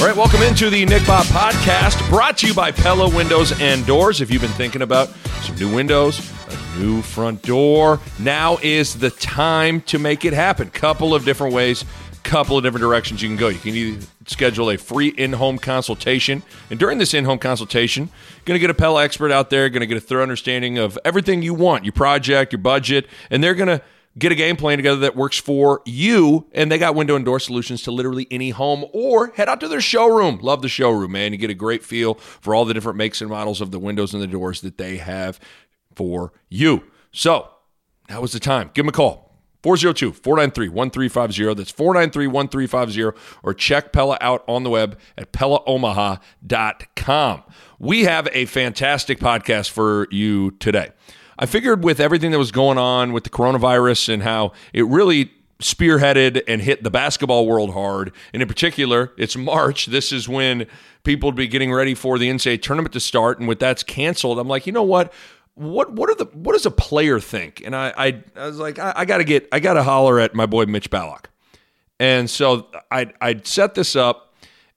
All right, welcome into the Nick Bob podcast brought to you by Pella Windows and Doors. If you've been thinking about some new windows, a new front door, now is the time to make it happen. Couple of different ways, couple of different directions you can go. You can either schedule a free in-home consultation, and during this in-home consultation, you're going to get a Pella expert out there, going to get a thorough understanding of everything you want, your project, your budget, and they're going to get a game plan together that works for you. And they got window and door solutions to literally any home or head out to their showroom. Love the showroom, man. You get a great feel for all the different makes and models of the windows and the doors that they have for you. So that was the time. Give them a call. 402 493 1350. That's 493 1350. Or check Pella out on the web at PellaOmaha.com. We have a fantastic podcast for you today. I figured with everything that was going on with the coronavirus and how it really spearheaded and hit the basketball world hard, and in particular, it's March. This is when people would be getting ready for the NCAA tournament to start, and with that's canceled, I'm like, you know what? What what are the what does a player think? And I I, I was like, I, I gotta get I gotta holler at my boy Mitch Ballock. And so I I set this up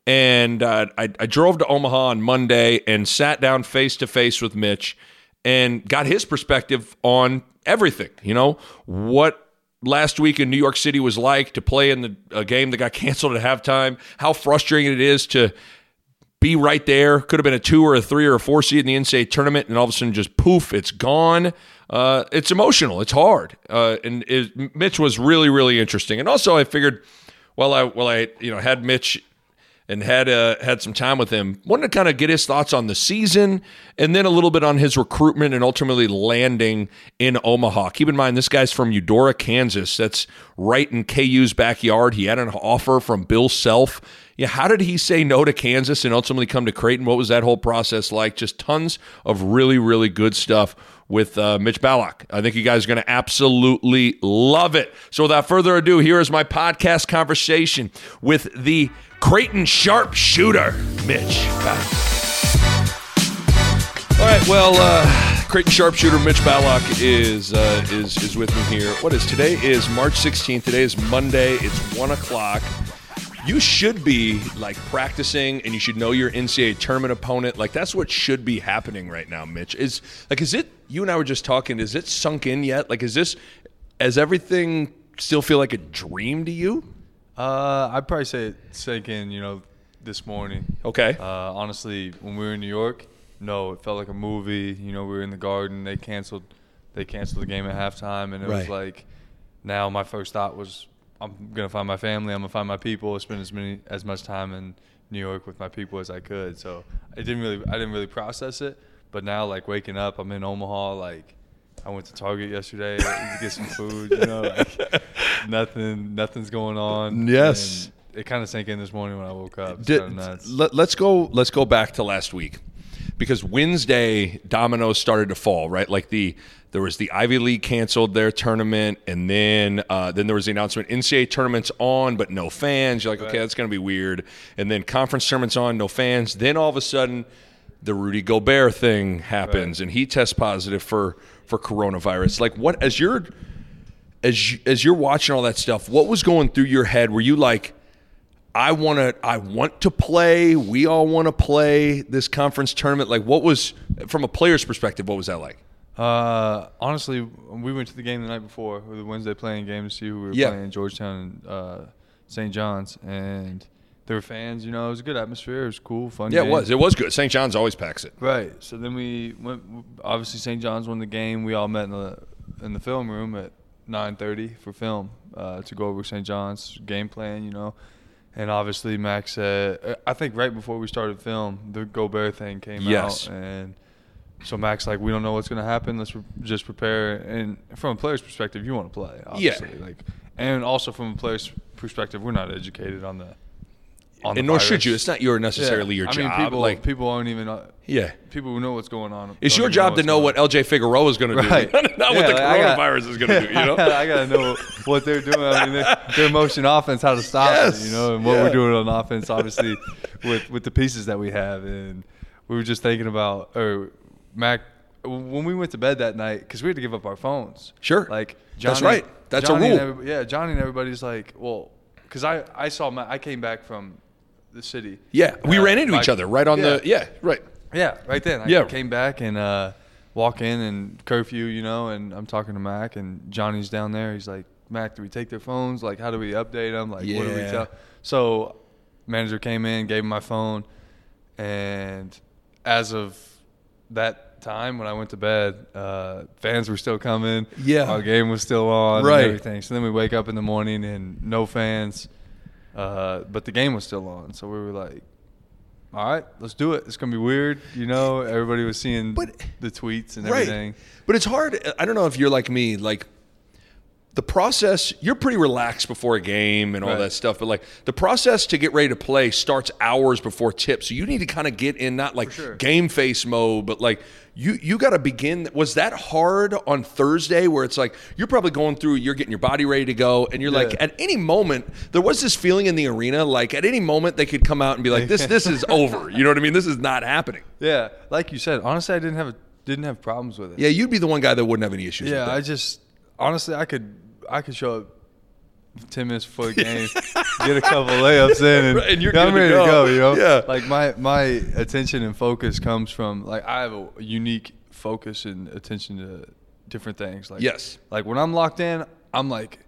and uh, I, I drove to Omaha on Monday and sat down face to face with Mitch and got his perspective on everything. You know, what last week in New York City was like to play in the, a game that got canceled at halftime, how frustrating it is to be right there. Could have been a two or a three or a four seed in the NCAA tournament, and all of a sudden just poof, it's gone. Uh, it's emotional. It's hard. Uh, and it, Mitch was really, really interesting. And also, I figured, well, I well, I you know had Mitch and had uh, had some time with him. Wanted to kind of get his thoughts on the season and then a little bit on his recruitment and ultimately landing in Omaha. Keep in mind, this guy's from Eudora, Kansas. That's right in KU's backyard. He had an offer from Bill Self. Yeah, how did he say no to Kansas and ultimately come to Creighton? What was that whole process like? Just tons of really, really good stuff with uh, Mitch Ballock. I think you guys are going to absolutely love it. So, without further ado, here is my podcast conversation with the Creighton sharpshooter, Mitch. All right, well, uh, Creighton sharpshooter Mitch Ballock is uh, is is with me here. What is today? Is March 16th. Today is Monday. It's one o'clock. You should be like practicing, and you should know your NCAA tournament opponent. Like that's what should be happening right now, Mitch. Is like, is it? You and I were just talking. Is it sunk in yet? Like, is this? As everything still feel like a dream to you? Uh, I'd probably say it sank in, you know, this morning. Okay. Uh, honestly, when we were in New York, no, it felt like a movie. You know, we were in the Garden. They canceled, they canceled the game at halftime, and it was like, now my first thought was, I'm gonna find my family. I'm gonna find my people. Spend as many as much time in New York with my people as I could. So I didn't really, I didn't really process it. But now, like waking up, I'm in Omaha. Like, I went to Target yesterday to get some food. You know, like nothing, nothing's going on. Yes. And it kind of sank in this morning when I woke up. It's Did- kinda let, us go. Let's go back to last week because Wednesday dominoes started to fall. Right, like the there was the Ivy League canceled their tournament, and then uh, then there was the announcement NCAA tournaments on but no fans. You're like, okay, that's going to be weird. And then conference tournaments on, no fans. Then all of a sudden, the Rudy Gobert thing happens, and he tests positive for for coronavirus. Like, what as you're as you, as you're watching all that stuff, what was going through your head? Were you like? I want to I want to play. We all want to play this conference tournament. Like what was from a player's perspective, what was that like? Uh, honestly, we went to the game the night before, the Wednesday playing game to see who we were Yeah. playing, Georgetown and uh, St. John's, and there were fans. You know, it was a good atmosphere. It was cool, fun. Yeah, it game. was. It was good. St. John's always packs it. Right. So then we went. Obviously, St. John's won the game. We all met in the in the film room at 9:30 for film uh, to go over St. John's game plan. You know, and obviously Max said. I think right before we started film, the Gobert thing came Yes. out, and so Max like we don't know what's gonna happen. Let's re- just prepare. And from a player's perspective, you want to play, obviously. Yeah. Like, and also from a player's perspective, we're not educated on the. On and the nor should virus. you. It's not your necessarily your I job. mean, people like, people aren't even. Uh, yeah. people who know what's going on. It's don't your even job to know what. LJ Figueroa is going to Right. do, not what the like, I got- coronavirus is going to do. You know, I gotta know what they're doing. I mean, their, their motion offense, how to stop Yes. it, you know, and what Yeah. we're doing on offense, obviously, with with the pieces that we have. And we were just thinking about, or Mac, when we went to bed that night, because we had to give up our phones. Sure. Like Johnny, That's right. That's a Johnny and rule. yeah, Johnny and everybody's like, well, because I I saw Mac, I came back from the city. yeah, we Uh, ran into by- each other right on the yeah, right. Yeah, right then. I Yeah. came back and uh, walk in and curfew, you know, and I'm talking to Mac and Johnny's down there. He's like, Mac, do we take their phones? Like, how do we update them? Like, what do we tell? So, manager came in, gave him my phone, and as of that time when I went to bed, uh, fans were still coming. Yeah. our game was still on. Right. and everything. So then we wake up in the morning and no fans, uh, but the game was still on. So we were like, all right, let's do it. It's gonna be weird, you know. Everybody was seeing But- the tweets and right. everything. But it's hard. I don't know if you're like me, like the process, you're pretty relaxed before a game and all Right. that stuff, but like the process to get ready to play starts hours before tip. So you need to kind of get in not like sure. game face mode, but like you you got to begin. Was that hard on Thursday where it's like you're probably going through, you're getting your body ready to go, and you're like at any moment there was this feeling in the arena like at any moment they could come out and be like this this is over. You know what I mean? This is not happening. Yeah, like you said, honestly, I didn't have a, didn't have problems with it. Yeah, you'd be the one guy that wouldn't have any issues. yeah. with that. I just honestly, I could I could show up ten minutes before the game, get a couple layups in, and, Right, and you're I'm good to ready go. to go. You know, Yeah. Like my my attention and focus comes from like I have a unique focus and attention to different things. Like Yes. like when I'm locked in, I'm like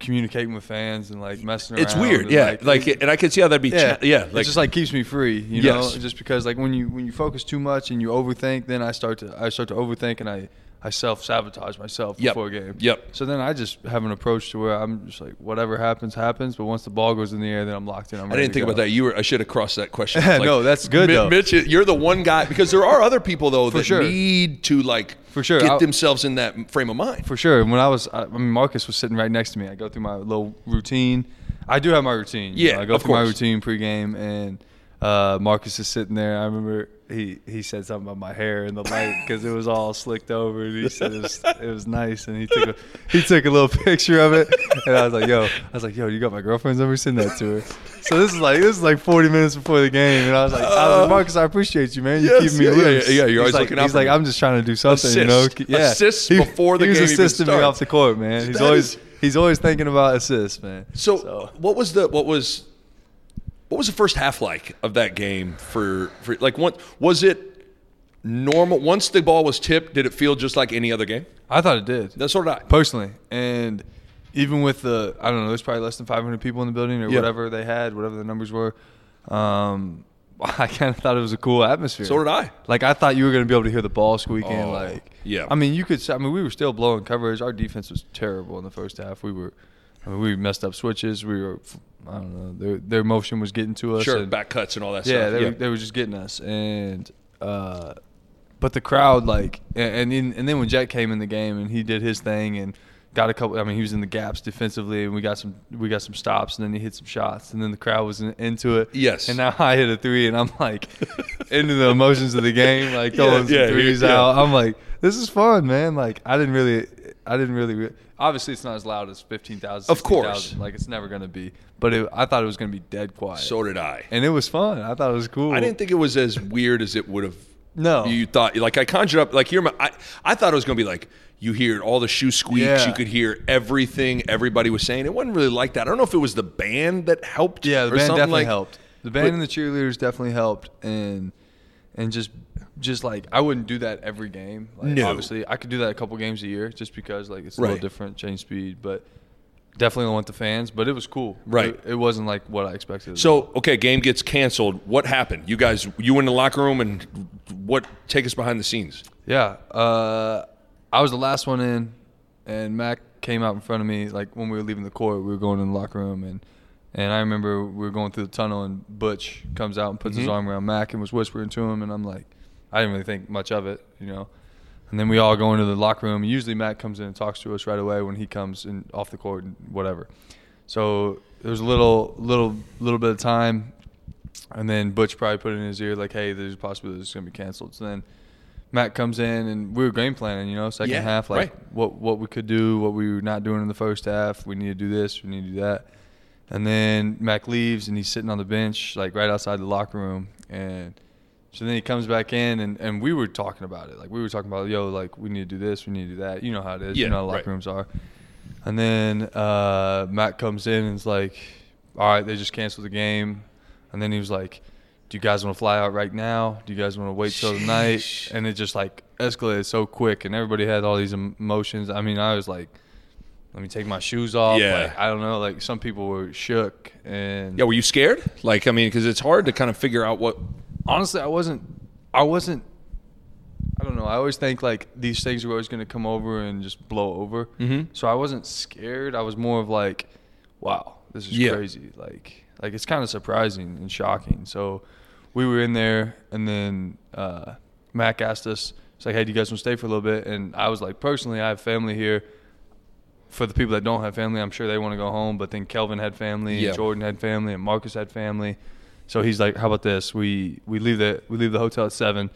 communicating with fans and like messing around. It's weird, yeah. Like, it- and I can see how that'd be, yeah, yeah, yeah. it just like keeps me free, you Yes. know. Just because like when you when you focus too much and you overthink, then I start to I start to overthink and I I self sabotage myself Yep. before a game. Yep. So then I just have an approach to where I'm just like whatever happens happens, but once the ball goes in the air, then I'm locked in. I'm I didn't think about that. You were. I should have crossed that question. No, that's good, though. Mitch, you're the one guy because there are other people though that sure. need to like For sure. get I'll- themselves in that frame of mind. For sure. When I was, I I mean, Marcus was sitting right next to me. I go through my little routine. I do have my routine. you Yeah, know, I go of through my course. routine pregame, and uh, Marcus is sitting there. I remember he, he said something about my hair in the light because it was all slicked over, and he said it was, it was nice, and he took a he took a little picture of it, and I was like, yo, I was like, yo, you got my girlfriend's number? Send that to her. So this is like this is like 40 minutes before the game, and I was like, I was like Marcus, I appreciate you, man. You Yes, keep me yeah, yeah, loose. yeah, yeah, you're He's always like, looking out He's like, me. I'm just trying to do something, you know. Assist. Yeah, Assists before the he game even assisting me off the court, man. He's That always is- he's always thinking about assists, man. So, what was the what was what was the first half like of that game for for like what was it normal once the ball was tipped did it feel just like any other game I thought it did that's sort of personally, and even with the I don't know, there's probably less than 500 people in the building or Yeah. whatever they had, whatever the numbers were. Um, I kind of thought it was a cool atmosphere. So did I. Like I thought you were going to be able to hear the ball squeaking. Oh, like yeah. I mean, you could. I mean, we were still blowing coverage. Our defense was terrible in the first half. We were. I mean, we messed up switches. We were. I don't know. Their their motion was getting to us. sure and- back cuts and all that yeah, stuff they, Were, they were just getting us, and uh, but the crowd like, and and then, and then when Jet came in the game and he did his thing and got a couple. I mean, he was in the gaps defensively, and we got some we got some stops, and then he hit some shots, and then the crowd was in, into it. Yes. and now I hit a three, and I'm like into the emotions of the game, like throwing Yeah, yeah, threes yeah. out. I'm like, this is fun, man. Like I didn't really, I didn't really. Re- Obviously, it's not as loud as fifteen thousand. Of course. like it's never gonna be. But it, I thought it was gonna be dead quiet so did i and it was fun. I thought it was cool. i didn't think it was as weird as it would have No. you thought like i conjured up like here my i, I thought it was going to be like you hear all the shoe squeaks Yeah. you could hear everything everybody was saying it wasn't really like that i don't know if it was the band that helped Yeah, the band definitely like helped. The band but- and the cheerleaders definitely helped, and and just just like I wouldn't do that every game. Like, No. obviously I could do that a couple games a year, just because like it's a Right. little different, change speed, but definitely don't want the fans. But it was cool. Right. It, it wasn't like what I expected. So okay, game gets canceled. What happened? You guys, you in the locker room, and what? Take us behind the scenes. Yeah, uh, I was the last one in, and Mac came out in front of me. Like when we were leaving the court, we were going in the locker room, and and I remember we were going through the tunnel, and Butch comes out and puts his arm around Mac and was whispering to him, and I'm like, I didn't really think much of it, you know. And then we all go into the locker room. Usually Matt comes in and talks to us right away when he comes in off the court and whatever. So there was a little, little, little bit of time, and then Butch probably put it in his ear like, "Hey, there's a possibility this is gonna be canceled." So then Matt comes in and we were game planning, you know, second Yeah, half, like right. what what we could do, what we were not doing in the first half. We need to do this, we need to do that. And then Mac leaves and he's sitting on the bench, like right outside the locker room. And so then he comes back in and, and we were talking about it. Like we were talking about, yo, like we need to do this, we need to do that. You know how it is. Yeah, you know how locker right. rooms are. And then uh, Matt comes in and is like, all right, they just canceled the game. And then he was like, do you guys want to fly out right now? Do you guys want to wait till the night? And it just like escalated so quick, and everybody had all these emotions. I mean, I was like, let me take my shoes off. Yeah. Like, I don't know. Like some people were shook, and Yeah, were you scared? Like, I mean, because it's hard to kind of figure out what. Honestly, I wasn't. I wasn't. I don't know. I always think like these things are always going to come over and just blow over. Mhm. So I wasn't scared. I was more of like, wow, this is Yeah. crazy. Like, like it's kind of surprising and shocking. So we were in there, and then uh, Mac asked us, "It's like, hey, do you guys want to stay for a little bit?" And I was like, personally, I have family here. For the people that don't have family, I'm sure they want to go home. But then Kelvin had family, Yeah. Jordan had family, and Marcus had family. So he's like, "How about this? We we leave the we leave the hotel at seven,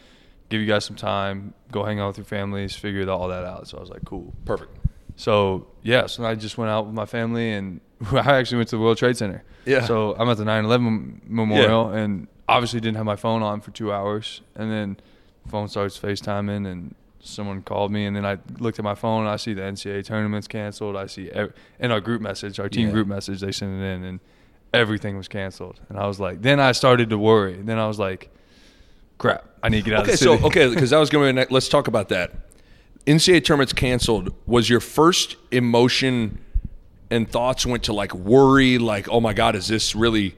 give you guys some time, go hang out with your families, figure all that out." So I was like, "Cool." Perfect. So yeah, so I just went out with my family, and I actually went to the World Trade Center. Yeah. So I'm at the 9/11 memorial, and obviously didn't have my phone on for two hours, and then phone starts FaceTiming, and someone called me, and then I looked at my phone, and I see the NCAA tournaments canceled. I see ev- in our group message, our team Yeah. group message, they sent it in, and everything was canceled, and I was like, then I started to worry. Then I was like, crap, I need to get out Okay, of the so city. okay, because I was going to let's talk about that. NCAA tournaments canceled. Was your first emotion and thoughts went to like worry, like oh my god, is this really?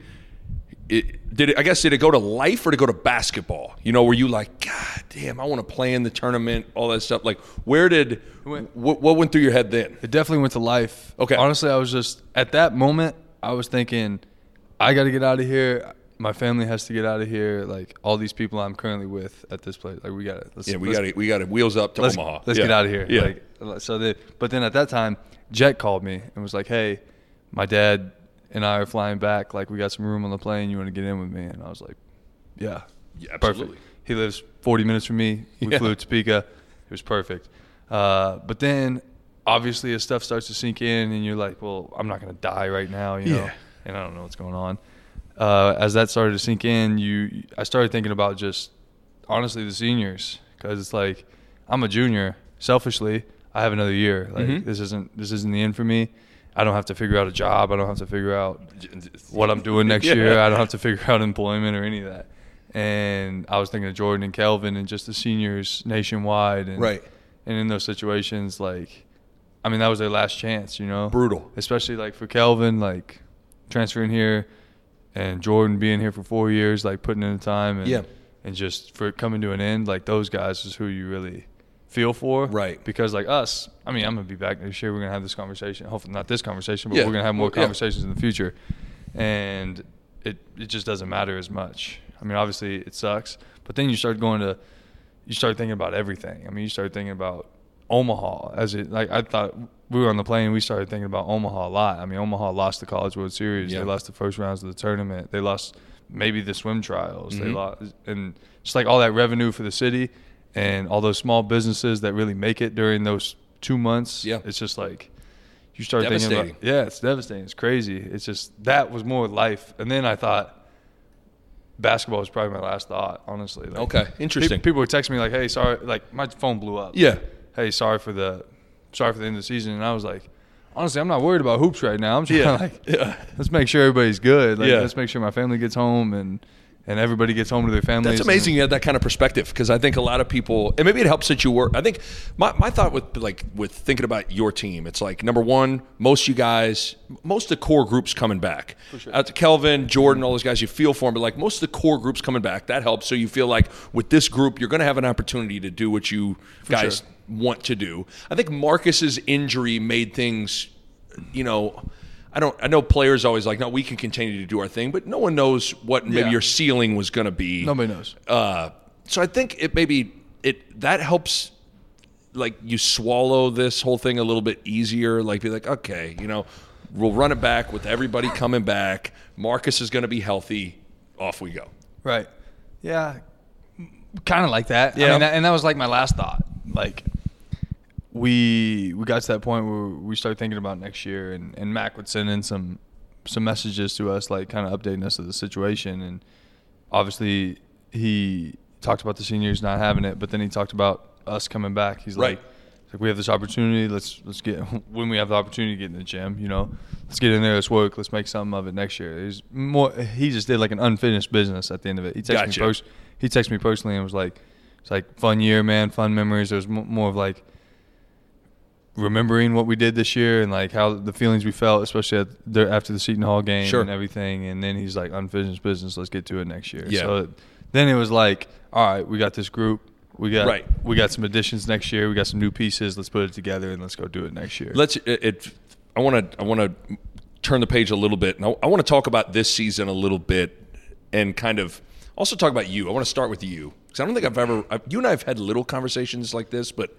It, did it? I guess did it go to life or to go to basketball? You know, were you like, God damn, I want to play in the tournament, all that stuff? Like, where did went- what, what went through your head then? It definitely went to life. Okay. Honestly, I was just at that moment. I was thinking, I got to get out of here. My family has to get out of here. Like all these people I'm currently with at this place. Like we got to. Yeah, we got to we got to wheels up to Let's, Omaha. let's Yeah. get out of here. Yeah. Like, so they, but then at that time, Jet called me and was like, "Hey, my dad and I are flying back. Like we got some room on the plane. You want to get in with me?" And I was like, "Yeah, Yeah, absolutely. perfect." He lives 40 minutes from me. We Yeah. flew to Topeka. It was perfect. Uh, but then, obviously, as stuff starts to sink in, and you're like, "Well, I'm not going to die right now," you know, Yeah. and I don't know what's going on. Uh, as that started to sink in, you, I started thinking about just honestly the seniors because it's like I'm a junior. Selfishly, I have another year. Like Mhm. this isn't this isn't the end for me. I don't have to figure out a job. I don't have to figure out what I'm doing next Yeah. year. I don't have to figure out employment or any of that. And I was thinking of Jordan and Kelvin and just the seniors nationwide. And, Right. And in those situations, like, I mean, that was their last chance, you know? Brutal. Especially like for Kelvin, like transferring here and Jordan being here for four years, like putting in the time. And, Yeah. And just for it coming to an end, like those guys is who you really feel for. Right. Because like us, I mean, I'm to be back next year. We're to have this conversation. Hopefully not this conversation, but Yeah. we're to have more Well, yeah. conversations in the future. And it, it just doesn't matter as much. I mean, obviously it sucks, but then you start going to, you start thinking about everything. I mean, you start thinking about Omaha as it, like I thought we were on the plane. We started thinking about Omaha a lot. I mean, Omaha lost the College World Series. They lost the first rounds of the tournament. They lost maybe the swim trials. They Mhm. lost, and just like all that revenue for the city and all those small businesses that really make it during those two months. Yeah. It's just like, you start thinking about, yeah, it's devastating. It's crazy. It's just, that was more life. And then I thought, basketball was probably my last thought, honestly. Like, Okay, interesting. pe- People would text me like, "Hey, sorry," like my phone blew up. Yeah. Hey, sorry for the, sorry for the end of the season, and I was like, honestly, I'm not worried about hoops right now. I'm just Yeah. like, Yeah. let's make sure everybody's good. Like, Yeah. let's make sure my family gets home and and everybody gets home to their families. That's amazing you had that kind of perspective because I think a lot of people, and maybe it helps that you work. I think my, my thought with like with thinking about your team, it's like number one, most you guys, most of the core groups coming back. sure. Out to Kelvin, Jordan, all those guys, you feel for them, but like most of the core groups coming back, that helps. So you feel like with this group, you're going to have an opportunity to do what you guys sure. Want to do. I think Marcus's injury made things, you know. I don't. I know players always like, no, we can continue to do our thing, but no one knows what maybe Yeah. your ceiling was going to be Nobody knows. uh, so I think it maybe it that helps like you swallow this whole thing a little bit easier. Like be like, okay, you know, we'll run it back with everybody coming back. Marcus is going to be healthy. Off we go. Right. Yeah. Kind of like that. Yeah. I mean, that, and that was like my last thought. Like, we we got to that point where we started thinking about next year, and, and Mac would send in some some messages to us, like kind of updating us of the situation. And obviously, he talked about the seniors not having it, but then he talked about us coming back. He's Right. like, like we have this opportunity. Let's let's get when we have the opportunity to get in the gym. You know, let's get in there. Let's work. Let's make something of it next year. There's more. He just did like an unfinished business at the end of it. He texted Gotcha. me post. He texted me personally and was like, "It's like fun year, man. Fun memories." There was mo- more of like remembering what we did this year and like how the feelings we felt, especially at the, after the Seton Hall game Sure. and everything. And then he's like, "Unfinished business. Let's get to it next year." Yeah. So then it was like, "All right, we got this group." We got Right. we got some additions next year. We got some new pieces. Let's put it together and let's go do it next year. Let's it. it I want to I want to turn the page a little bit, and I, I want to talk about this season a little bit, and kind of also talk about you. I want to start with you because I don't think I've ever I, you and I have had little conversations like this, but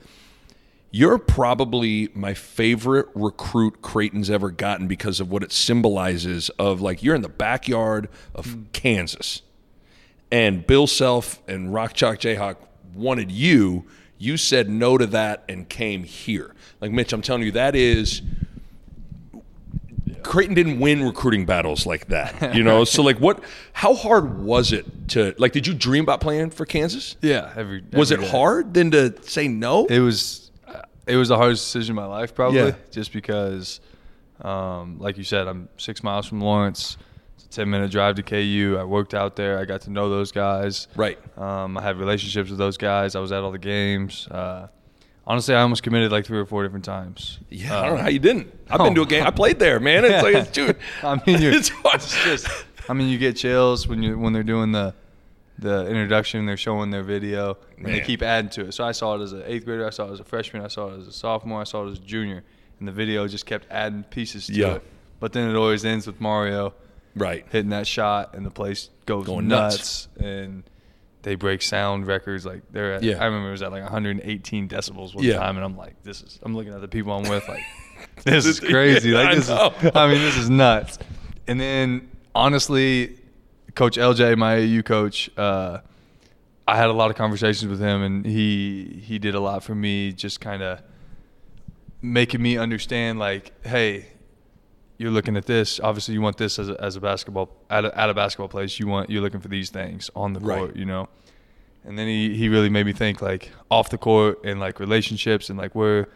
you're probably my favorite recruit Creighton's ever gotten because of what it symbolizes of like you're in the backyard of hmm. Kansas and Bill Self and Rock Chalk Jayhawk wanted you, you said no to that and came here. Like Mitch, I'm telling you, that is Creighton didn't win recruiting battles like that. You know? so like what how hard was it to like did you dream about playing for Kansas? yeah, every Was it every day. hard then to say no? It was it was the hardest decision of my life probably Yeah. just because um, like you said I'm 6 miles from Lawrence. It's a 10 minute drive to KU. I worked out there. I got to know those guys. Right. Um, I had relationships with those guys. I was at all the games. Uh, honestly, I almost committed like three or four different times. Yeah, I don't know how you didn't. I've been to oh. a game. I played there, man. It's like, it's, dude. I mean, it's just. I mean, you get chills when you when they're doing the the introduction. They're showing their video, and they keep adding to it. So I saw it as an eighth grader. I saw it as a freshman. I saw it as a sophomore. I saw it as a junior, and the video just kept adding pieces to Yeah. it. But then it always ends with Mario right. hitting that shot, and the place goes Going nuts, nuts. and they break sound records. Like they're at, Yeah. I remember it was at like 118 decibels one Yeah. time, and I'm like, this is. I'm looking at the people I'm with, like, this is crazy. Like this know. is. I mean, this is nuts. And then honestly, Coach LJ, my AU coach, uh, I had a lot of conversations with him, and he he did a lot for me, just kind of making me understand, like, hey, you're looking at this. Obviously, you want this as a, as a basketball at a, at a basketball place. You want you're looking for these things on the court, Right. you know. And then he he really made me think like off the court and like relationships and like where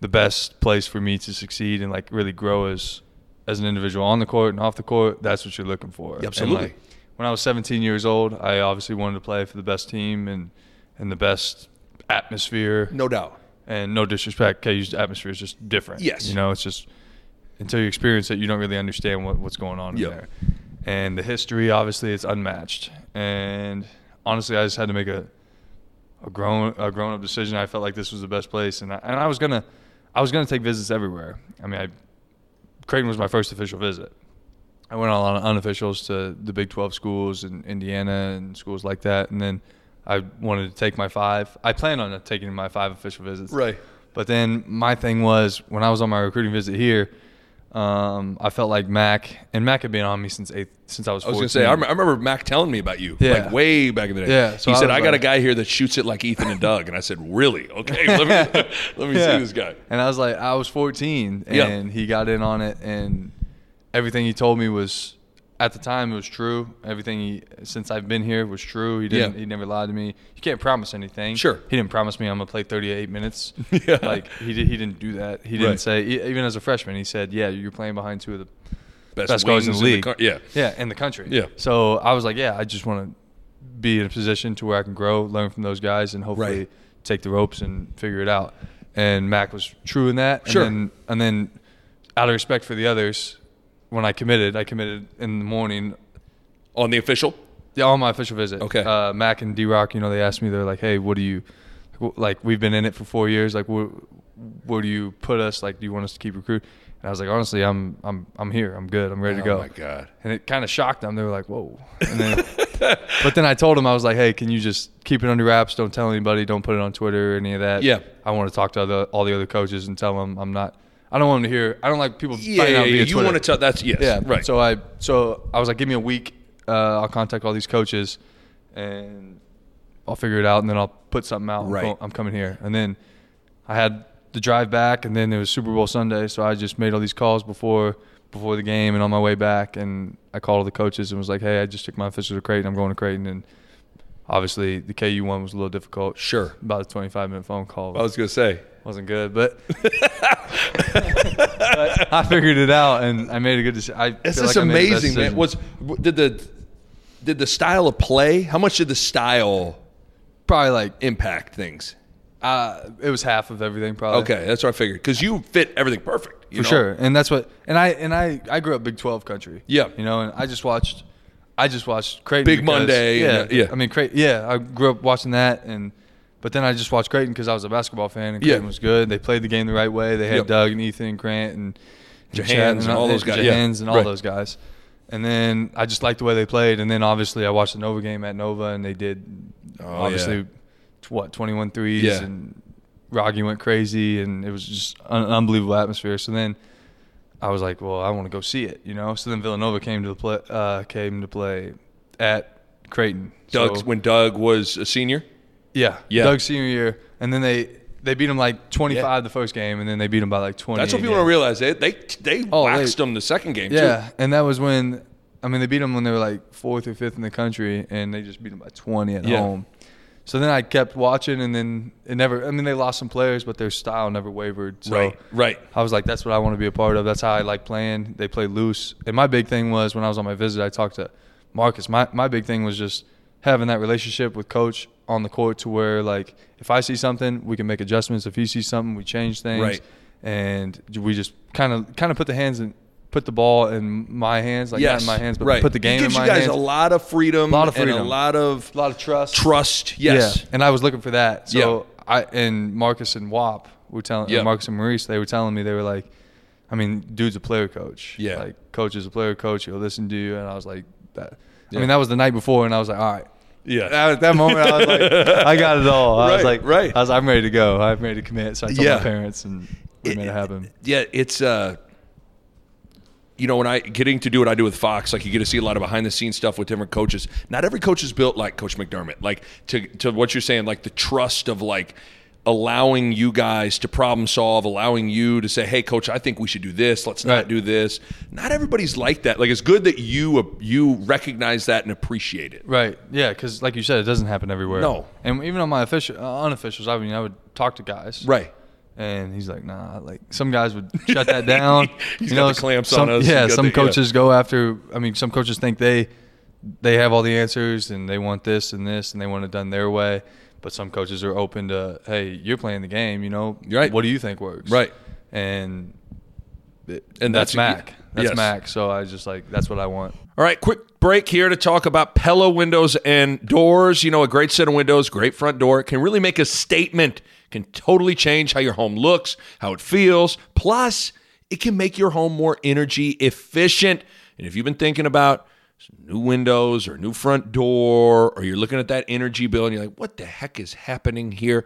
the best place for me to succeed and like really grow as as an individual on the court and off the court. That's what you're looking for. Absolutely. like, when I was 17 years old, I obviously wanted to play for the best team and and the best atmosphere. No doubt. And no disrespect, KU's atmosphere is just different. Yes. You know, it's just until you experience it, you don't really understand what, what's going on Yep. in there. And the history, obviously, it's unmatched. And honestly, I just had to make a a grown a grown up decision. I felt like this was the best place, and I, and I was gonna I was gonna take visits everywhere. I mean, I, Creighton was my first official visit. I went on a lot of unofficials to the Big 12 schools in Indiana and schools like that, and then I wanted to take my five. I planned on taking my five official visits. Right. But then my thing was when I was on my recruiting visit here, um, I felt like Mac and Mac had been on me since eighth, since I was. I was gonna say, I rem- I remember Mac telling me about you, Yeah. like way back in the day. Yeah, so he I said, "I got a guy here that shoots it like Ethan and Doug," and I said, "Really? Okay, let me let me Yeah. see this guy." And I was like, I was 14, Yeah. and he got in on it, and everything he told me was, at the time, it was true. Everything he, since I've been here, was true. He didn't. Yeah. He never lied to me. You can't promise anything. Sure. He didn't promise me I'm gonna play 38 minutes. Yeah. Like he did. He didn't do that. He didn't Right. say even as a freshman. He said, "Yeah, you're playing behind two of the Best, best guards in the league. co- yeah, yeah, in the country. Yeah. So I was like, yeah, I just want to be in a position to where I can grow, learn from those guys, and hopefully Right. take the ropes and figure it out. And Mac was true in that. Sure. And then, and then, out of respect for the others, when I committed, I committed in the morning. on the official. Yeah, on my official visit. Okay. Uh, Mac and D Rock, you know, they asked me, they're like, hey, what do you, like, we've been in it for four years. Like, where, where do you put us? Like, do you want us to keep recruiting? And I was like, honestly, I'm, I'm, I'm here. I'm good. I'm ready to go. Oh my god. And it kind of shocked them. They were like, "Whoa!" And then, but then I told them, I was like, hey, can you just keep it under wraps? Don't tell anybody. Don't put it on Twitter or any of that. Yeah. I want to talk to other, all the other coaches and tell them I'm not. I don't want them to hear. I don't like people. Yeah, yeah, out yeah. You want to tell that's yes. Yeah, Right. So I so I was like, give me a week. Uh, I'll contact all these coaches, and I'll figure it out, and then I'll put something out. Right. Boom, I'm coming here, and then I had the drive back, and then it was Super Bowl Sunday, so I just made all these calls before before the game and on my way back, and I called all the coaches and was like, hey, I just took my official to Creighton. I'm going to Creighton, and obviously the KU one was a little difficult. Sure. About a 25 minute phone call. I was gonna say. Wasn't good, but, but I figured it out and I made a good decision. I just like I made the best amazing, man. Was did the did the style of play? How much did the style probably like impact things? uh, it was half of everything. Probably Okay, that's what I figured because you fit everything perfect. you for know? sure. And that's what. And I and I I grew up Big Twelve country. Yeah. you know, and I just watched. I just watched Creighton. Big because- Monday Yeah, and, yeah. I mean, Creighton. Yeah, I grew up watching that, and but then I just watched Creighton because I was a basketball fan, and Yeah. Creighton was good. They played the game the right way. They had Yep. Doug and Ethan and Grant and, and Jahans Chad and all those guys, yeah. And all Right. those guys. And then I just liked the way they played. And then obviously I watched the Nova game at Nova, and they did Oh, obviously yeah. what 21 threes Yeah. and Rocky went crazy and it was just an unbelievable atmosphere. So then I was like, well, I want to go see it, you know. So then Villanova came to the play, uh, came to play at Creighton. Doug So- when Doug was a senior. Yeah, Yeah. Doug's senior year, and then they they beat him like 25 the first game, and then they beat him by like 20. That's what people don't realize. They they they Oh, they- waxed them the second game Yeah, too. and that was when I mean they beat them when they were like fourth or fifth in the country, and they just beat them by 20 at Yeah. home. So then I kept watching, and then it never. I mean, they lost some players, but their style never wavered. So Right, right. I was like, that's what I want to be a part of. That's how I like playing. They play loose, and my big thing was when I was on my visit, I talked to Marcus. My my big thing was just having that relationship with coach on the court to where like if I see something, we can make adjustments. If he sees something, we change things. Right. And we just kind of kind of put the hands in, put the ball in my hands, like not in my hands, but right. put the game It gives in my you guys hands. a lot of freedom, a Lot of and a lot of a lot of trust. trust. Yes. Yeah, and I was looking for that. So Yeah. I and Marcus and Wap were telling Yeah. Marcus and Maurice they were telling me they were like, I mean, dude's a player coach. Yeah. like coach is a player coach. He'll listen to you, and I was like, that. Yeah. I mean, that was the night before, and I was like, all right. Yeah. At that moment, I was like, I got it all. I Right, was like, right. I was, I'm ready to go. I'm ready to commit. So I told Yeah. my parents, and we made it happen. yeah, it's uh you know, when I getting to do what I do with Fox, like you get to see a lot of behind the scenes stuff with different coaches. Not every coach is built like Coach McDermott. Like to to what you're saying, like the trust of like allowing you guys to problem solve, allowing you to say, "Hey, coach, I think we should do this. Let's not Right. do this." Not everybody's like that. Like it's good that you you recognize that and appreciate it. Right. Yeah, because like you said, it doesn't happen everywhere. No. And even on my official, uh, unofficials, I mean, I would talk to guys. Right. And he's like, nah, like some guys would shut that down. He's you got know, the clamps some, on us. Yeah, some the- yeah. coaches go after. I mean, some coaches think they they have all the answers and they want this and this and they want it done their way. But some coaches are open to, hey, you're playing the game. You know, Right. What do you think works? Right. And And that's, that's- Mac. That's yes. Mac. So I was just like that's what I want. All right, quick break here to talk about Pella windows and doors. You know, a great set of windows, great front door. It can really make a statement, can totally change how your home looks, how it feels. Plus, it can make your home more energy efficient. And if you've been thinking about new windows or new front door, or you're looking at that energy bill and you're like, what the heck is happening here?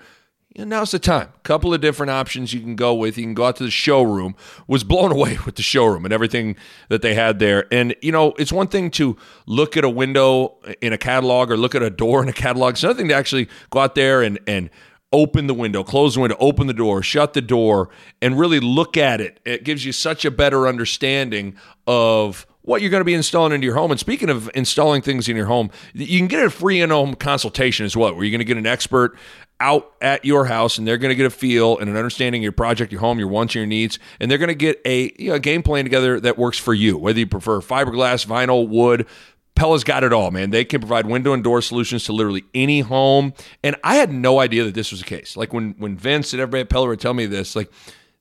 you know, now's the time. A couple of different options you can go with. You can go out to the showroom. Was blown away with the showroom and everything that they had there. And you know, it's one thing to look at a window in a catalog or look at a door in a catalog. It's another thing to actually go out there and and open the window, close the window, open the door, shut the door, and really look at it. It gives you such a better understanding of what you're going to be installing into your home. And speaking of installing things in your home, you can get a free in-home consultation as well, where you're going to get an expert out at your house and they're going to get a feel and an understanding of your project, your home, your wants, your needs, and they're going to get a, you know, a game plan together that works for you, whether you prefer fiberglass, vinyl, wood, Pella's got it all, man. They can provide window and door solutions to literally any home. And I had no idea that this was the case. Like when when Vince and everybody at Pella would tell me this, like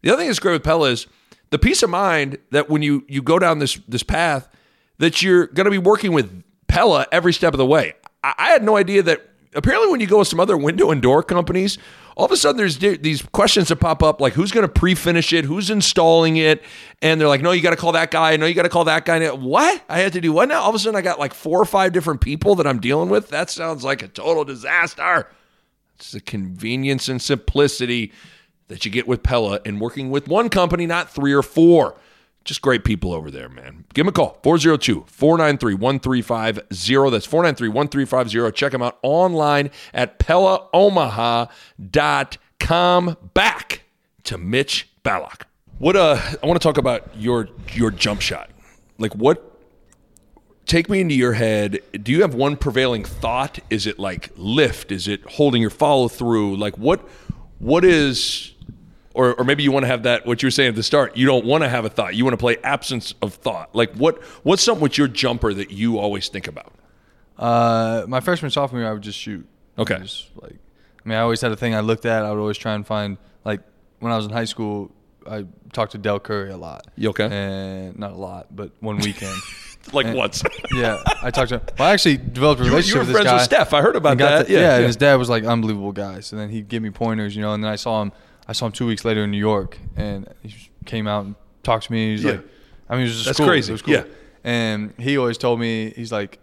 the other thing that's great with Pella is the peace of mind that when you you go down this this path, that you're going to be working with Pella every step of the way. I, I had no idea that apparently when you go with some other window and door companies, all of a sudden there's these questions that pop up like who's going to pre-finish it, who's installing it, and they're like, no, you got to call that guy, no, you got to call that guy. What? I had to do what now? All of a sudden I got like four or five different people that I'm dealing with. That sounds like a total disaster. It's the convenience and simplicity that you get with Pella and working with one company, not three or four. Just great people over there, man. Give them a call 402 493 1350. That's 493 1350. Check them out online at PellaOmaha.com. Back to Mitch Ballock. What uh I want to talk about your your jump shot. Like what take me into your head. Do you have one prevailing thought? Is it like lift? Is it holding your follow through? Like what what is or, or maybe you want to have that what you were saying at the start you don't want to have a thought you want to play absence of thought like what what's something with your jumper that you always think about Uh, my freshman sophomore year, I would just shoot. Okay. Just, like, I mean, I always had a thing I looked at. I would always try and find like when I was in high school, I talked to Dell Curry a lot. You okay? And not a lot, but one weekend. like And- once yeah, I talked to. Well, I actually developed a relationship you were with friends guy. with steph i heard about that to- yeah, and yeah. his dad was like unbelievable guy. So then he'd give me pointers, you know. And then I saw him. I saw him two weeks later in New York, and he came out and talked to me. He's Yeah. like, I mean, it was just That's cool. crazy. It was cool. Yeah. And he always told me, he's like,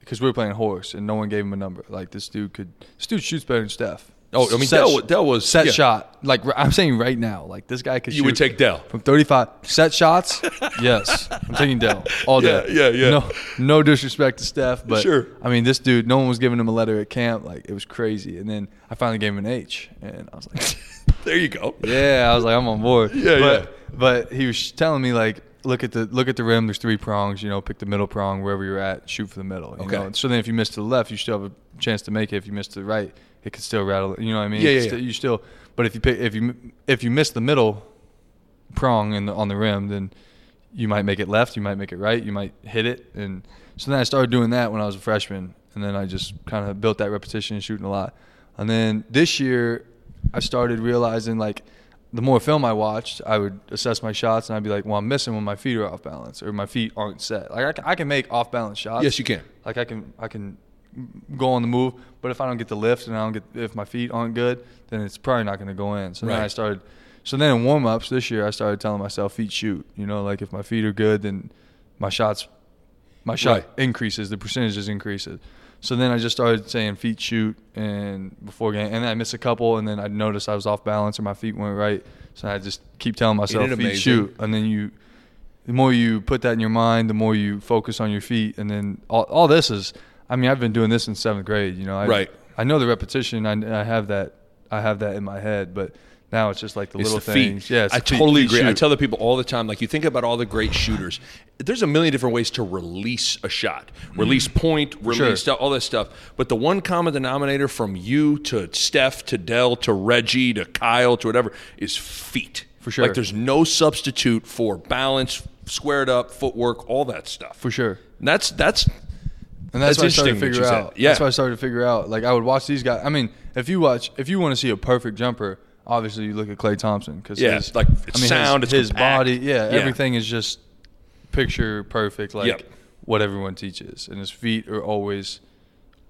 because we were playing horse, and no one gave him a number. Like this dude could, this dude shoots better than Steph. Oh, I mean, Set Dell- sh- Dell was- set yeah. shot. Like I'm saying right now, like this guy could. You would take Dell. from 35 set shots. yes, I'm taking Dell all day. Yeah, yeah, yeah. No, no disrespect to Steph, but Sure. I mean, this dude, no one was giving him a letter at camp. Like it was crazy. And then I finally gave him an H, and I was like, there you go yeah, I was like, I'm on board. Yeah, but, yeah. But he was telling me like, look at the look at the rim. There's three prongs. You know, pick the middle prong wherever you're at. Shoot for the middle. You Okay. Know? So then, if you miss to the left, you still have a chance to make it. If you miss to the right, it could still rattle. You know what I mean? Yeah, yeah, still- yeah. You still. But if you pick if you if you miss the middle prong in the, on the rim, then you might make it left, you might make it right, you might hit it, and so then I started doing that when I was a freshman, and then I just kind of built that repetition and shooting a lot, and then this year I started realizing like the more film I watched, I would assess my shots and I'd be like, well, I'm missing when my feet are off balance or my feet aren't set. Like I can, I can make off balance shots. Yes, you can. Like I can I can go on the move, but if I don't get the lift and I don't get if my feet aren't good, then it's probably not going to go in. So then I started. So then in warm ups this year, I started telling myself feet shoot. You know, like if my feet are good, then my shots, my shot Right. increases, the percentages increases. So then I just started saying feet shoot and before game, and then I missed a couple, and then I noticed I was off balance or my feet weren't right. So I just keep telling myself feet amazing? shoot, and then you the more you put that in your mind, the more you focus on your feet, and then all, all this is. I mean, I've been doing this in seventh grade. You know, I, Right. I know the repetition. I, I have that. I have that in my head, but now it's just like the It's little the things. feet. Yeah, it's I totally agree. I tell the people all the time, like you think about all the great shooters. There's a million different ways to release a shot, mm. release point, release. Sure. stuff, all this stuff. But the one common denominator from you to Steph to Dell to Reggie to Kyle to whatever is feet. For sure. Like there's no substitute for balance, squared up, footwork, all that stuff. for sure. And that's that's And that's, That's what I started to figure said. out. Yeah. That's what I started to figure out. Like I would watch these guys. I mean, if you watch, if you want to see a perfect jumper, obviously you look at Klay Thompson because Yeah, his, like, it's I mean, sound, his, it's his body, yeah, Yeah. everything is just picture perfect, like Yep. what everyone teaches. And his feet are always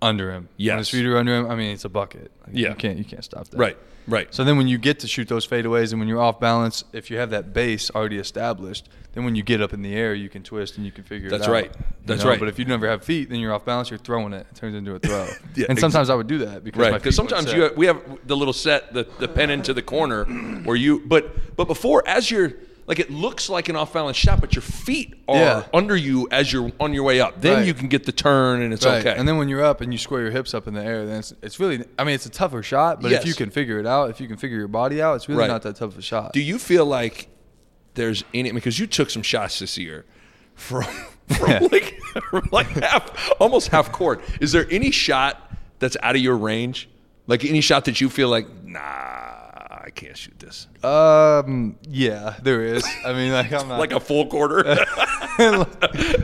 under him. Yes. when his feet are under him. I mean, it's a bucket. Like, Yeah. you can't you can't stop that. right, right. So then when you get to shoot those fadeaways and when you're off balance, if you have that base already established, then when you get up in the air, you can twist and you can figure That's it out. right. you That's know? right. But if you never have feet, then you're off balance, you're throwing it. It turns into a throw. Yeah, and sometimes I would do that because Right, my because feet sometimes set. you we have the little set the the pen into the corner where you but but before as you're like it looks like an off balance shot, but your feet are Yeah. under you as you're on your way up. Then Right. you can get the turn and it's Right. okay. And then when you're up and you square your hips up in the air, then it's, it's really, I mean, it's a tougher shot, but Yes. if you can figure it out, if you can figure your body out, it's really Right. not that tough of a shot. Do you feel like there's any because you took some shots this year from from Yeah. like like half almost half court. Is there any shot that's out of your range? Like any shot that you feel like, nah, can't shoot this. um, yeah, there is. I mean, like I'm not Like a full quarter.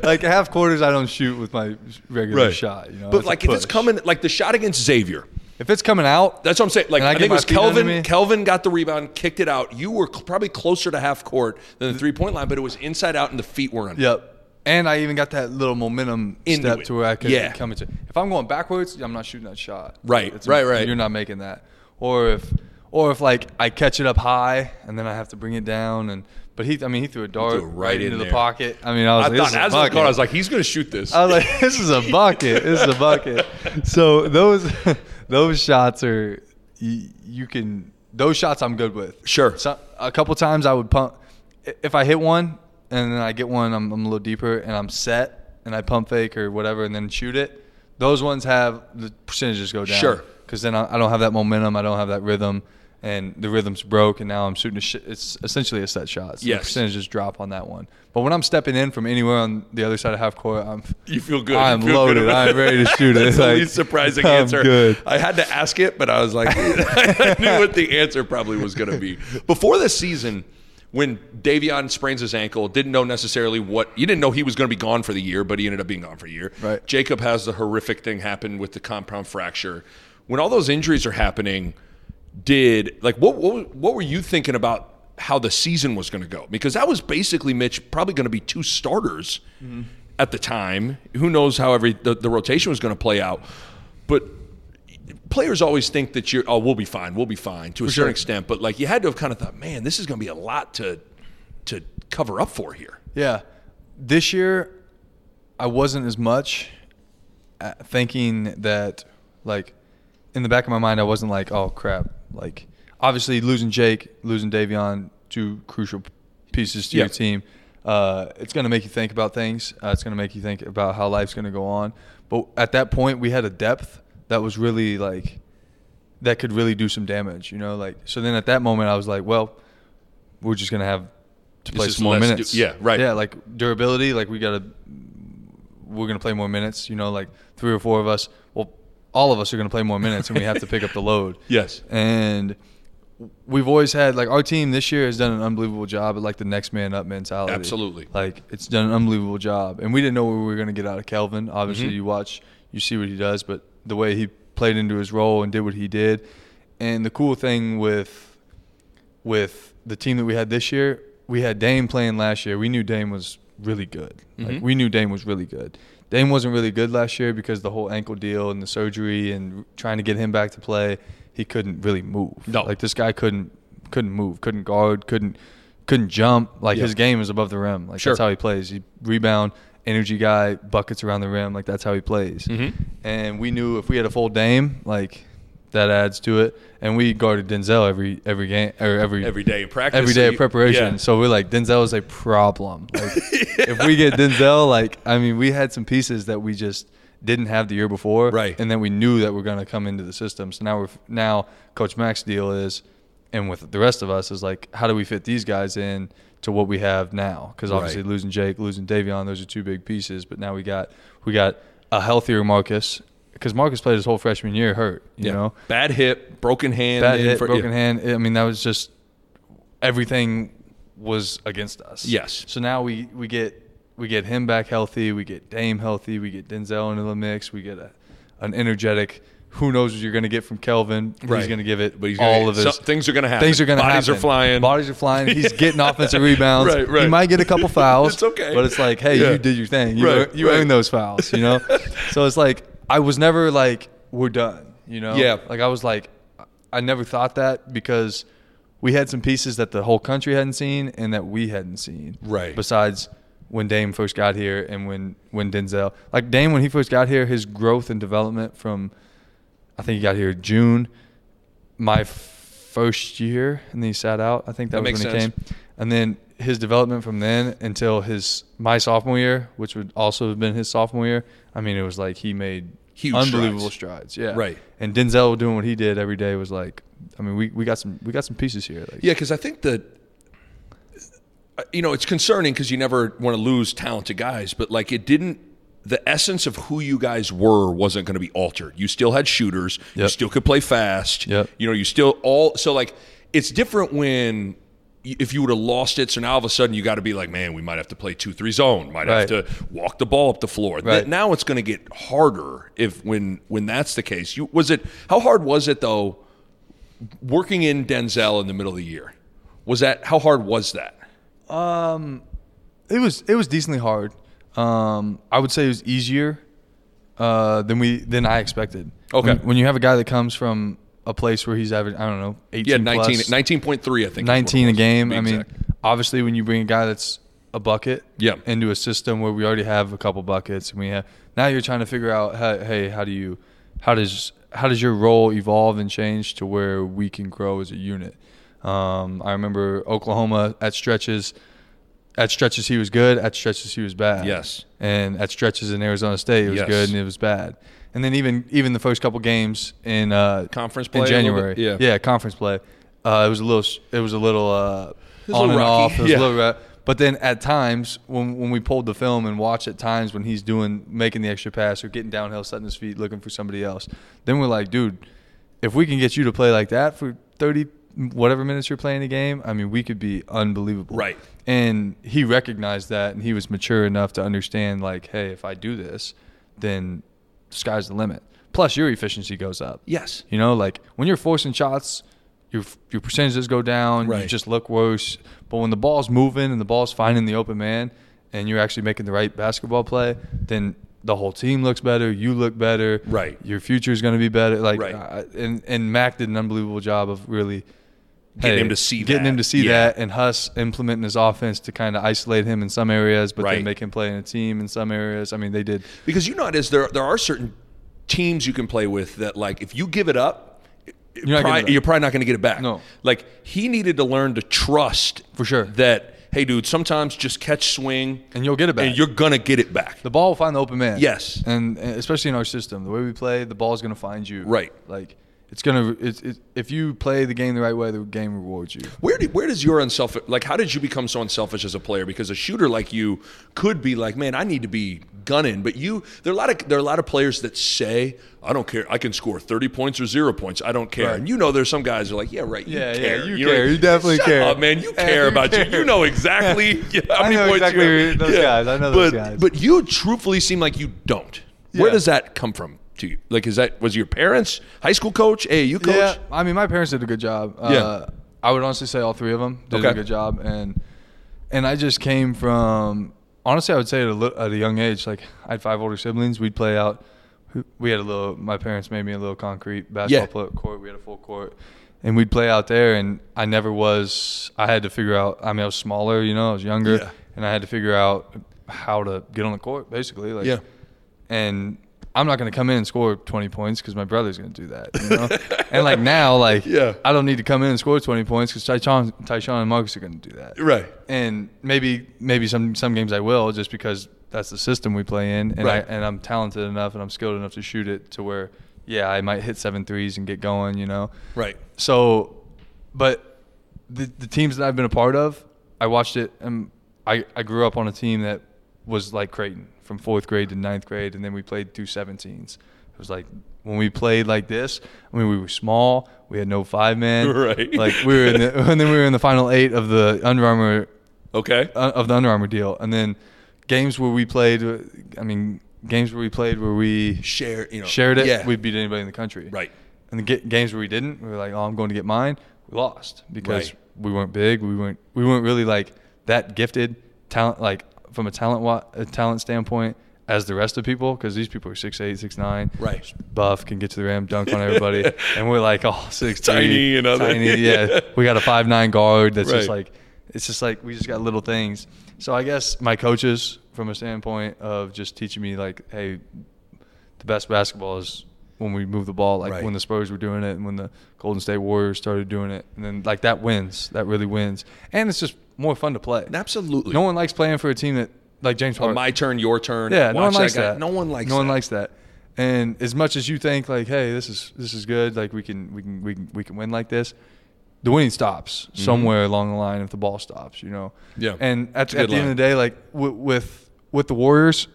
like half quarters. I don't shoot with my regular shot. You know, but like if it's coming, like the shot against Xavier, if it's coming out, that's what I'm saying. Like I I, think it was Kelvin. Kelvin got the rebound, kicked it out. You were cl- probably closer to half court than the three point line, but it was inside out and the feet were under. Yep. And I even got that little momentum Into step it. to where I could Yeah. come into. If I'm going backwards, I'm not shooting that shot. Right, right, right. You're not making that. Or if, or if like I catch it up high and then I have to bring it down and. But he, I mean, he threw a dart threw right, right in into the there. pocket. I mean, I was I like, thought as bucket. going, I was like, he's going to shoot this. I was like, this is a bucket. This is a bucket. So those those shots are you, you can those shots I'm good with. Sure. So, a couple times I would pump if I hit one and then I get one I'm, I'm a little deeper and I'm set and I pump fake or whatever and then shoot it. Those ones have the percentages go down. Sure. Because then I, I don't have that momentum. I don't have that rhythm. And the rhythm's broke, and now I'm shooting a sh- It's essentially a set shot. So Yes. the percentages drop on that one. But when I'm stepping in from anywhere on the other side of half court, I'm You feel good. I'm feel loaded. good I'm ready to shoot it. That's the Like, least surprising I'm answer. good. I had to ask it, but I was like, I knew what the answer probably was going to be. Before this season, when Davion sprains his ankle, didn't know necessarily what you didn't know he was going to be gone for the year, but he ended up being gone for a year. Right. Jacob has the horrific thing happen with the compound fracture. When all those injuries are happening, did like what what, what were you thinking about how the season was going to go? Because that was basically Mitch probably going to be two starters at the time. Who knows how every the, the rotation was going to play out, but players always think that you're oh we'll be fine we'll be fine to a certain sure. extent but like you had to have kind of thought man this is going to be a lot to to cover up for here Yeah. This year, I wasn't as much uh, thinking that, like, in the back of my mind, I wasn't like, oh, crap. Like, obviously, losing Jake, losing Davion, two crucial pieces to Yeah. your team, uh, it's going to make you think about things. Uh, it's going to make you think about how life's going to go on. But at that point, we had a depth that was really, like, that could really do some damage, you know? Like, so then at that moment, I was like, well, we're just going to have to play some more minutes. du- yeah, right. Yeah, like durability, like we got to, we're going to play more minutes, you know, like three or four of us. Well, all of us are going to play more minutes and we have to pick up the load. Yes. And we've always had, like, our team this year has done an unbelievable job at, like, the next man up mentality. Absolutely. Like, it's done an unbelievable job. And we didn't know what we were going to get out of Kelvin. Obviously, Mm-hmm. you watch, you see what he does, but the way he played into his role and did what he did. And the cool thing with, with the team that we had this year, we had Dame playing last year. We knew Dame was really good. Mm-hmm. Like we knew Dame was really good. Dame wasn't really good last year because the whole ankle deal and the surgery and trying to get him back to play, he couldn't really move. No. like this guy couldn't couldn't move, couldn't guard, couldn't couldn't jump. Like Yeah. his game is above the rim. Like Sure. that's how he plays. He rebound, energy guy, buckets around the rim. Like that's how he plays. Mm-hmm. And we knew if we had a full Dame, like that adds to it. And we guarded Denzel every every game or every every day in practice every day of preparation. yeah. So we're like, Denzel is a problem. Like, if we get Denzel, like, I mean, we had some pieces that we just didn't have the year before, Right. And then we knew that we're going to come into the system. So now we're now Coach Mac's deal is, and with the rest of us is like, how do we fit these guys in to what we have now? Because obviously Right. losing Jake, losing Davion, those are two big pieces. But now we got we got a healthier Marcus because Marcus played his whole freshman year hurt. You yeah. know, bad hip broken hand bad hit, for- broken yeah. hand. I mean, that was just everything was against us. Yes. So now we we get we get him back healthy. We get Dame healthy. We get Denzel into the mix. We get a, an energetic. Who knows what you're going to get from Kelvin? Right. He's going to give it But he's all gonna, of his. some- things are going to happen. Things are going to happen. Bodies are flying. Bodies are flying. He's getting offensive rebounds. Right, right. He might get a couple fouls. It's okay. But it's like, hey, Yeah. you did your thing. You, Right, you right. earned those fouls. You know. so it's like I was never like we're done. You know. Yeah. Like I was like, I never thought that because we had some pieces that the whole country hadn't seen and that we hadn't seen. Right. Besides when Dame first got here and when when Denzel, like Dame when he first got here, his growth and development from, I think he got here June, my first year, and then he sat out. I think that, That was when he came. And then his development from then until his my sophomore year, which would also have been his sophomore year. I mean, it was like he made Huge unbelievable strides. Yeah, Right. And Denzel doing what he did every day was like, I mean, we, we got some we got some pieces here. Like, Yeah, because I think that you know it's concerning because you never want to lose talented guys, but like it didn't. The essence of who you guys were wasn't going to be altered. You still had shooters. You still could play fast. Yep. You know, you still all so like it's different when if you would have lost it. So now all of a sudden you got to be like, man, we might have to play two three zone. Might have to walk the ball up the floor. Th- Right. now it's going to get harder if when when that's the case. You was it how hard was it though? working in Denzel in the middle of the year. Was that how hard was that? Um, it was it was decently hard. Um, I would say it was easier uh, than we than I expected. Okay. When, when you have a guy that comes from a place where he's average, I don't know, 18 Yeah, 19, plus, 19.3, I think. is what it 19 a game. I mean, obviously, when you bring a guy that's a bucket Yeah. into a system where we already have a couple buckets, and we have now you're trying to figure out, how, hey, how do you, how does how does your role evolve and change to where we can grow as a unit? Um, I remember Oklahoma at stretches. At stretches, he was good. At stretches, he was bad. Yes. And at stretches in Arizona State, it was Yes. good and it was bad. And then even even the first couple games in uh, Conference play in January? Yeah. yeah, conference play. Uh, it was a little, it was a little uh, was a on little and rocky. off. It was Yeah. a little, but then at times when when we pulled the film and watched at times when he's doing making the extra pass or getting downhill, setting his feet, looking for somebody else, then we're like, dude, if we can get you to play like that for thirty whatever minutes you're playing the game, I mean, we could be unbelievable. Right. And he recognized that, and he was mature enough to understand, like, hey, if I do this, then the sky's the limit. Plus, your efficiency goes up. Yes. You know, like when you're forcing shots, your your percentages go down. right. You just look worse. But when the ball's moving and the ball's finding the open man, and you're actually making the right basketball play, then the whole team looks better. You look better. Right. Your future is going to be better. Like, Right. uh, and and Mac did an unbelievable job of really Getting him to see that getting that. him to see Yeah. that, and Huss implementing his offense to kind of isolate him in some areas, but Right. then make him play in a team in some areas. I mean, they did. Because you know it is there there are certain teams you can play with that like if you give it up, You're probably- it up. you're probably not going to get it back. No. Like he needed to learn to trust For sure. that hey dude, sometimes just catch swing And you'll get it back. and you're going to get it back. The ball will find the open man. Yes. and, and especially in our system, the way we play, the ball's going to find you. Right. Like it's gonna. It's it, if you play the game the right way, the game rewards you. Where do, where does your unselfish like how did you become so unselfish as a player? Because a shooter like you could be like, man, I need to be gunning, but you there are a lot of there are a lot of players that say, I don't care, I can score thirty points or zero points, I don't care. Right. And you know, there's some guys who are like, yeah, right, you Yeah, yeah, care, you know, care. You definitely care. up, man, you Yeah, care you about you. care. You know exactly how I many know points exactly you have. those guys. I know those but, guys. But you truthfully seem like you don't. Where does that come from? To you? Like, is that was your parents high school coach, AAU coach? Yeah, I mean, my parents did a good job. Yeah. Uh, I would honestly say all three of them did Okay. a good job, and and I just came from honestly, I would say at a, at a young age. Like I had five older siblings. We'd play out. We had a little. My parents made me a little concrete basketball Yeah. court. We had a full court, and we'd play out there. And I never was. I had to figure out. I mean, I was smaller. You know, I was younger, Yeah. and I had to figure out how to get on the court. Basically, like Yeah. and I'm not going to come in and score 20 points because my brother's going to do that. You know? and like now, like Yeah. I don't need to come in and score 20 points because Ty-Shon, Ty-Shon and Marcus are going to do that. Right. And maybe maybe some some games I will just because that's the system we play in, and Right. I and I'm talented enough and I'm skilled enough to shoot it to where yeah I might hit seven threes and get going. You know. Right. So, but the the teams that I've been a part of, I watched it, and I I grew up on a team that was like Creighton from fourth grade to ninth grade, and then we played through 17s. It was like when we played like this. I mean, we were small. We had no five man. Right. Like we were in the, and then we were in the final eight of the Under Armour Okay. uh, of the Under Armour deal, and then games where we played. I mean, games where we played where we Share, you know. shared it. Yeah. We beat anybody in the country. Right. And the ga- games where we didn't, we were like, "Oh, I'm going to get mine." We lost because Right. we weren't big. We weren't. We weren't really like that gifted talent, like from a talent a talent standpoint, as the rest of people. Because these people are six eight, six nine, Right. buff, can get to the rim, dunk on everybody, and we're like, all oh, six Tiny and other- tiny. Yeah, we got a five nine guard that's just like, it's just like we just got little things. So I guess my coaches, from a standpoint of just teaching me like, hey, the best basketball is when we move the ball, like Right. when the Spurs were doing it and when the Golden State Warriors started doing it, and then like that wins, that really wins, and it's just more fun to play. Absolutely. No one likes playing for a team that like James Oh, my turn, your turn. Yeah, no one likes guy. that. No one likes No one that. likes that. And as much as you think like, hey, this is this is good, like we can we can we can we can win like this, the winning stops somewhere along the line if the ball stops, you know. Mm-hmm. Yeah. And at, at the end of the day, like with with, with the Warriors,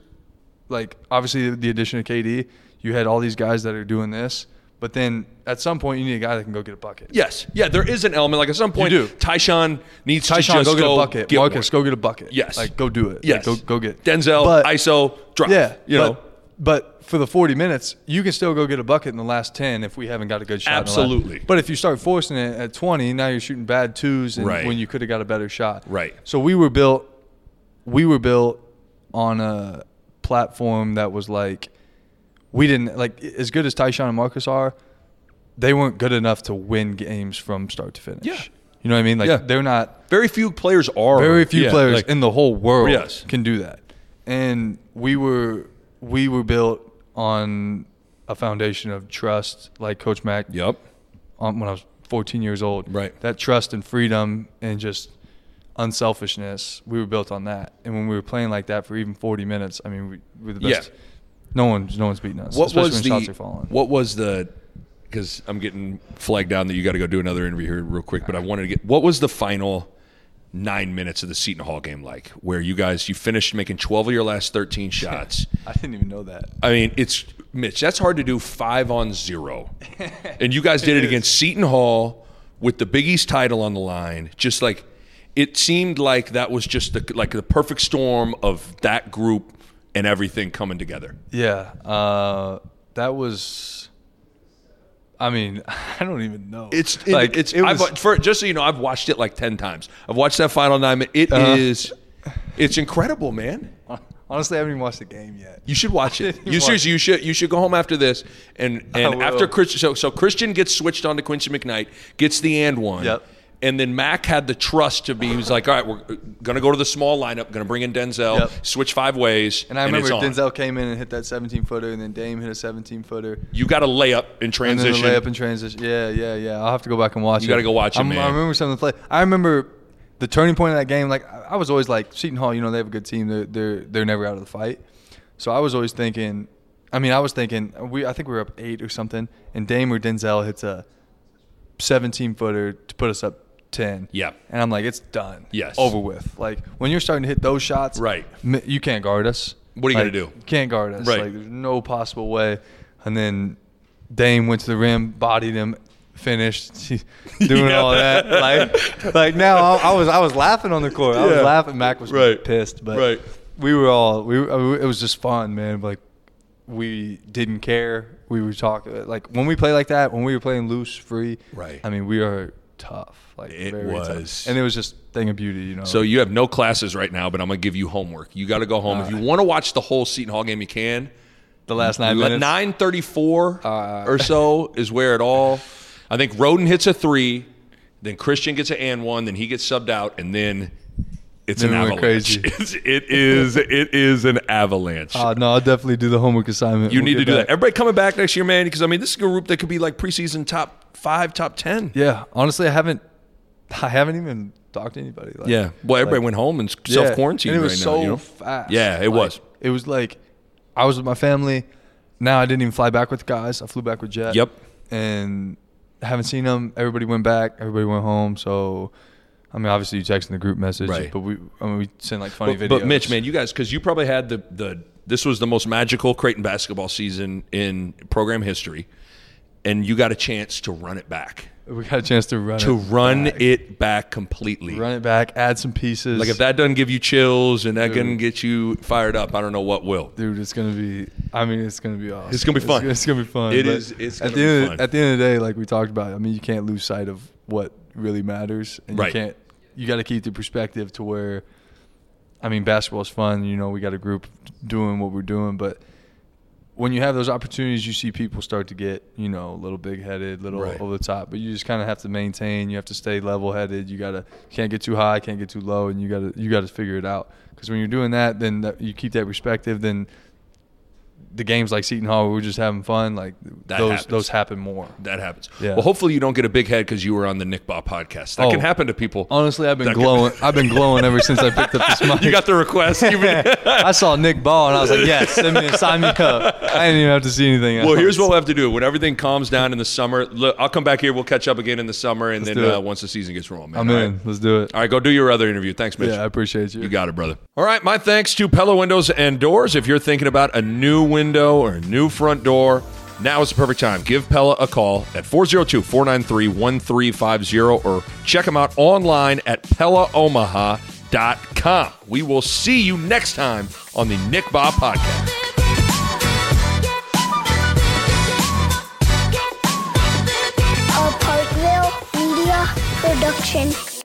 like obviously the addition of KD, you had all these guys that are doing this, but then at some point you need a guy that can go get a bucket. Yes. Yeah, there is an element. Like at some point, do. Ty-Shon needs to Ty-Shon, just go get a bucket. get Marcus, one. go get a bucket. Yes. Like go do it. Yes. Like, go go get Denzel, But- ISO, drive. Yeah, You but, know. but for the 40 minutes, you can still go get a bucket in the last 10 if we haven't got a good shot. Absolutely. But if you start forcing it at 20, now you're shooting bad twos and Right. when you could have got a better shot. Right. So we were built. We were built on a platform that was like we didn't like as good as Ty-Shon and Marcus are. They weren't good enough to win games from start to finish. Yeah. you know what I mean. Like Yeah. they're not Very few players are. very few yeah, players like- in the whole world Yes. can do that. And we were we were built on a foundation of trust, like Coach Mac Yep. um, when I was 14 years old. Right. That trust and freedom and just unselfishness, we were built on that. And when we were playing like that for even 40 minutes, I mean, we, we were the best. Yeah. No one's no one's beating us. What was the shots are falling. what was the because I'm getting flagged down that you got to go do another interview here real quick, but I wanted to get what was the final nine minutes of the Seton Hall game like, where you guys you finished making 12 of your last 13 shots. I didn't even know that. I mean, it's Mitch. That's hard to do five on zero, and you guys did it against Seton Hall with the Big East title on the line. Just like it seemed like that was just the, like the perfect storm of that group and everything coming together. Yeah. Uh, that was. I mean, I don't even know. It's like it's. it was, for just so you know, I've watched it like ten times. I've watched that final nine. It is, Uh-huh. it's incredible, man. honestly, I haven't even watched the game yet. You should watch it. You seriously, you should you should go home after this and and after Christian. So so Christian gets switched on to Quincy McKnight, gets the and one. Yep. And then Mac had the trust to be. He was like, "All right, we're gonna go to the small lineup. Gonna bring in Denzel. Yep. Switch five ways." And I remember it's on. Denzel came in and hit that 17 footer, and then Dame hit a 17 footer. You got a layup in And transition. then the layup in transition. Yeah, yeah, yeah. I'll have to go back and watch You it. gotta go watch it. I remember some of the play. I remember the turning point of that game. Like I I was always like Seton Hall. You know, they have a good team. They're they're they're never out of the fight. So I was always thinking. I mean, I was thinking we. I think we were up eight or something, and Dame or Denzel hits a 17 footer to put us up 10. Yeah. And I'm like, it's done. Yes. Over with. Like when you're starting to hit those shots, Right. You can't guard us. What are you gonna do? You can't guard us. Right. Like there's no possible way. And then Dame went to the rim, bodied him, finished, doing Yeah. all that. Like, like now I, I was I was laughing on the court. I Yeah. was laughing. Mac was Right. pissed, but Right. we were all uh, we. It was just fun, man. Like we didn't care. We were talking like when we play like that. When we were playing loose, free. Right. I mean, we are tough. Like It very tough. was. and it was just thing of beauty, you know. So you have no classes right now, but I'm gonna give you homework. You got to go home if you want to watch the whole Seton Hall game. You can. the last nine minutes. Nine thirty-four Uh, or so is where it all. I think Rhoden hits a three, then Christian gets an and one, then he gets subbed out, and then it's an avalanche. crazy. It's, it is it is an avalanche. Uh, no, I'll definitely do the homework assignment. you We'll need to do back. that. Everybody coming back next year, man, because I mean this is a group that could be like preseason top five, top ten. Yeah, honestly, I haven't, I haven't even talked to anybody. Like, Yeah. Well, everybody like- went home and self quarantined and right it was now. so you know? fast. Yeah, it Like, was. It was like I was with my family. Now I didn't even fly back with the guys. I flew back with Jet. Yep. And haven't seen them. Everybody went back. Everybody went home. So, I mean, obviously you text in the group message, Right. but we, I mean, we sent like funny But, videos. but Mitch, man, you guys, because you probably had the the this was the most magical Creighton basketball season in program history, and you got a chance to run it back, we got a chance to run to it run back. it back completely. run it back, add some pieces. Like if that doesn't give you chills and that Dude. doesn't get you fired up, I don't know what will. dude, it's gonna be. I mean, it's gonna be awesome. It's gonna be fun. It's, gonna be fun. It is- it's at the be end. Of, at the end of the day, like we talked about, I mean, you can't lose sight of what really matters, and Right. you can't. You got to keep the perspective to where. I mean, basketball is fun. You know, we got a group doing what we're doing, but when you have those opportunities, you see people start to get, you know, a little big headed, little Right. over the top. But you just kind of have to maintain. You have to stay level headed. You gotta can't get too high, can't get too low, and you gotta you gotta figure it out. Because when you're doing that, then that, you keep that perspective. Then the games like Seton Hall, we're just having fun. Like That those happens. those happen more. That happens. Yeah. Well, hopefully you don't get a big head because you were on the Nick Bob podcast. That Oh. can happen to people. Honestly, I've been That can- glowing. I've been glowing ever since I picked up this mic. you got the request. Been- I saw Nick Ball and I was like, yes, send me, sign me up. I didn't even have to see anything. Else. Well, here's what we'll have to do. When everything calms down in the summer, look, I'll come back here. We'll catch up again in the summer, and Let's then uh, once the season gets rolling, man. I'm All in. right? Let's do it. All right, go do your other interview. Thanks, Mitch. Yeah, I appreciate you. You got it, brother. All right, my thanks to Pella Windows and Doors. If you're thinking about a new window or a new front door, now is the perfect time. Give Pella a call at 402 493 1350 or check them out online at PellaOmaha.com. We will see you next time on the Nick Bob Podcast. a Parkville Media Production.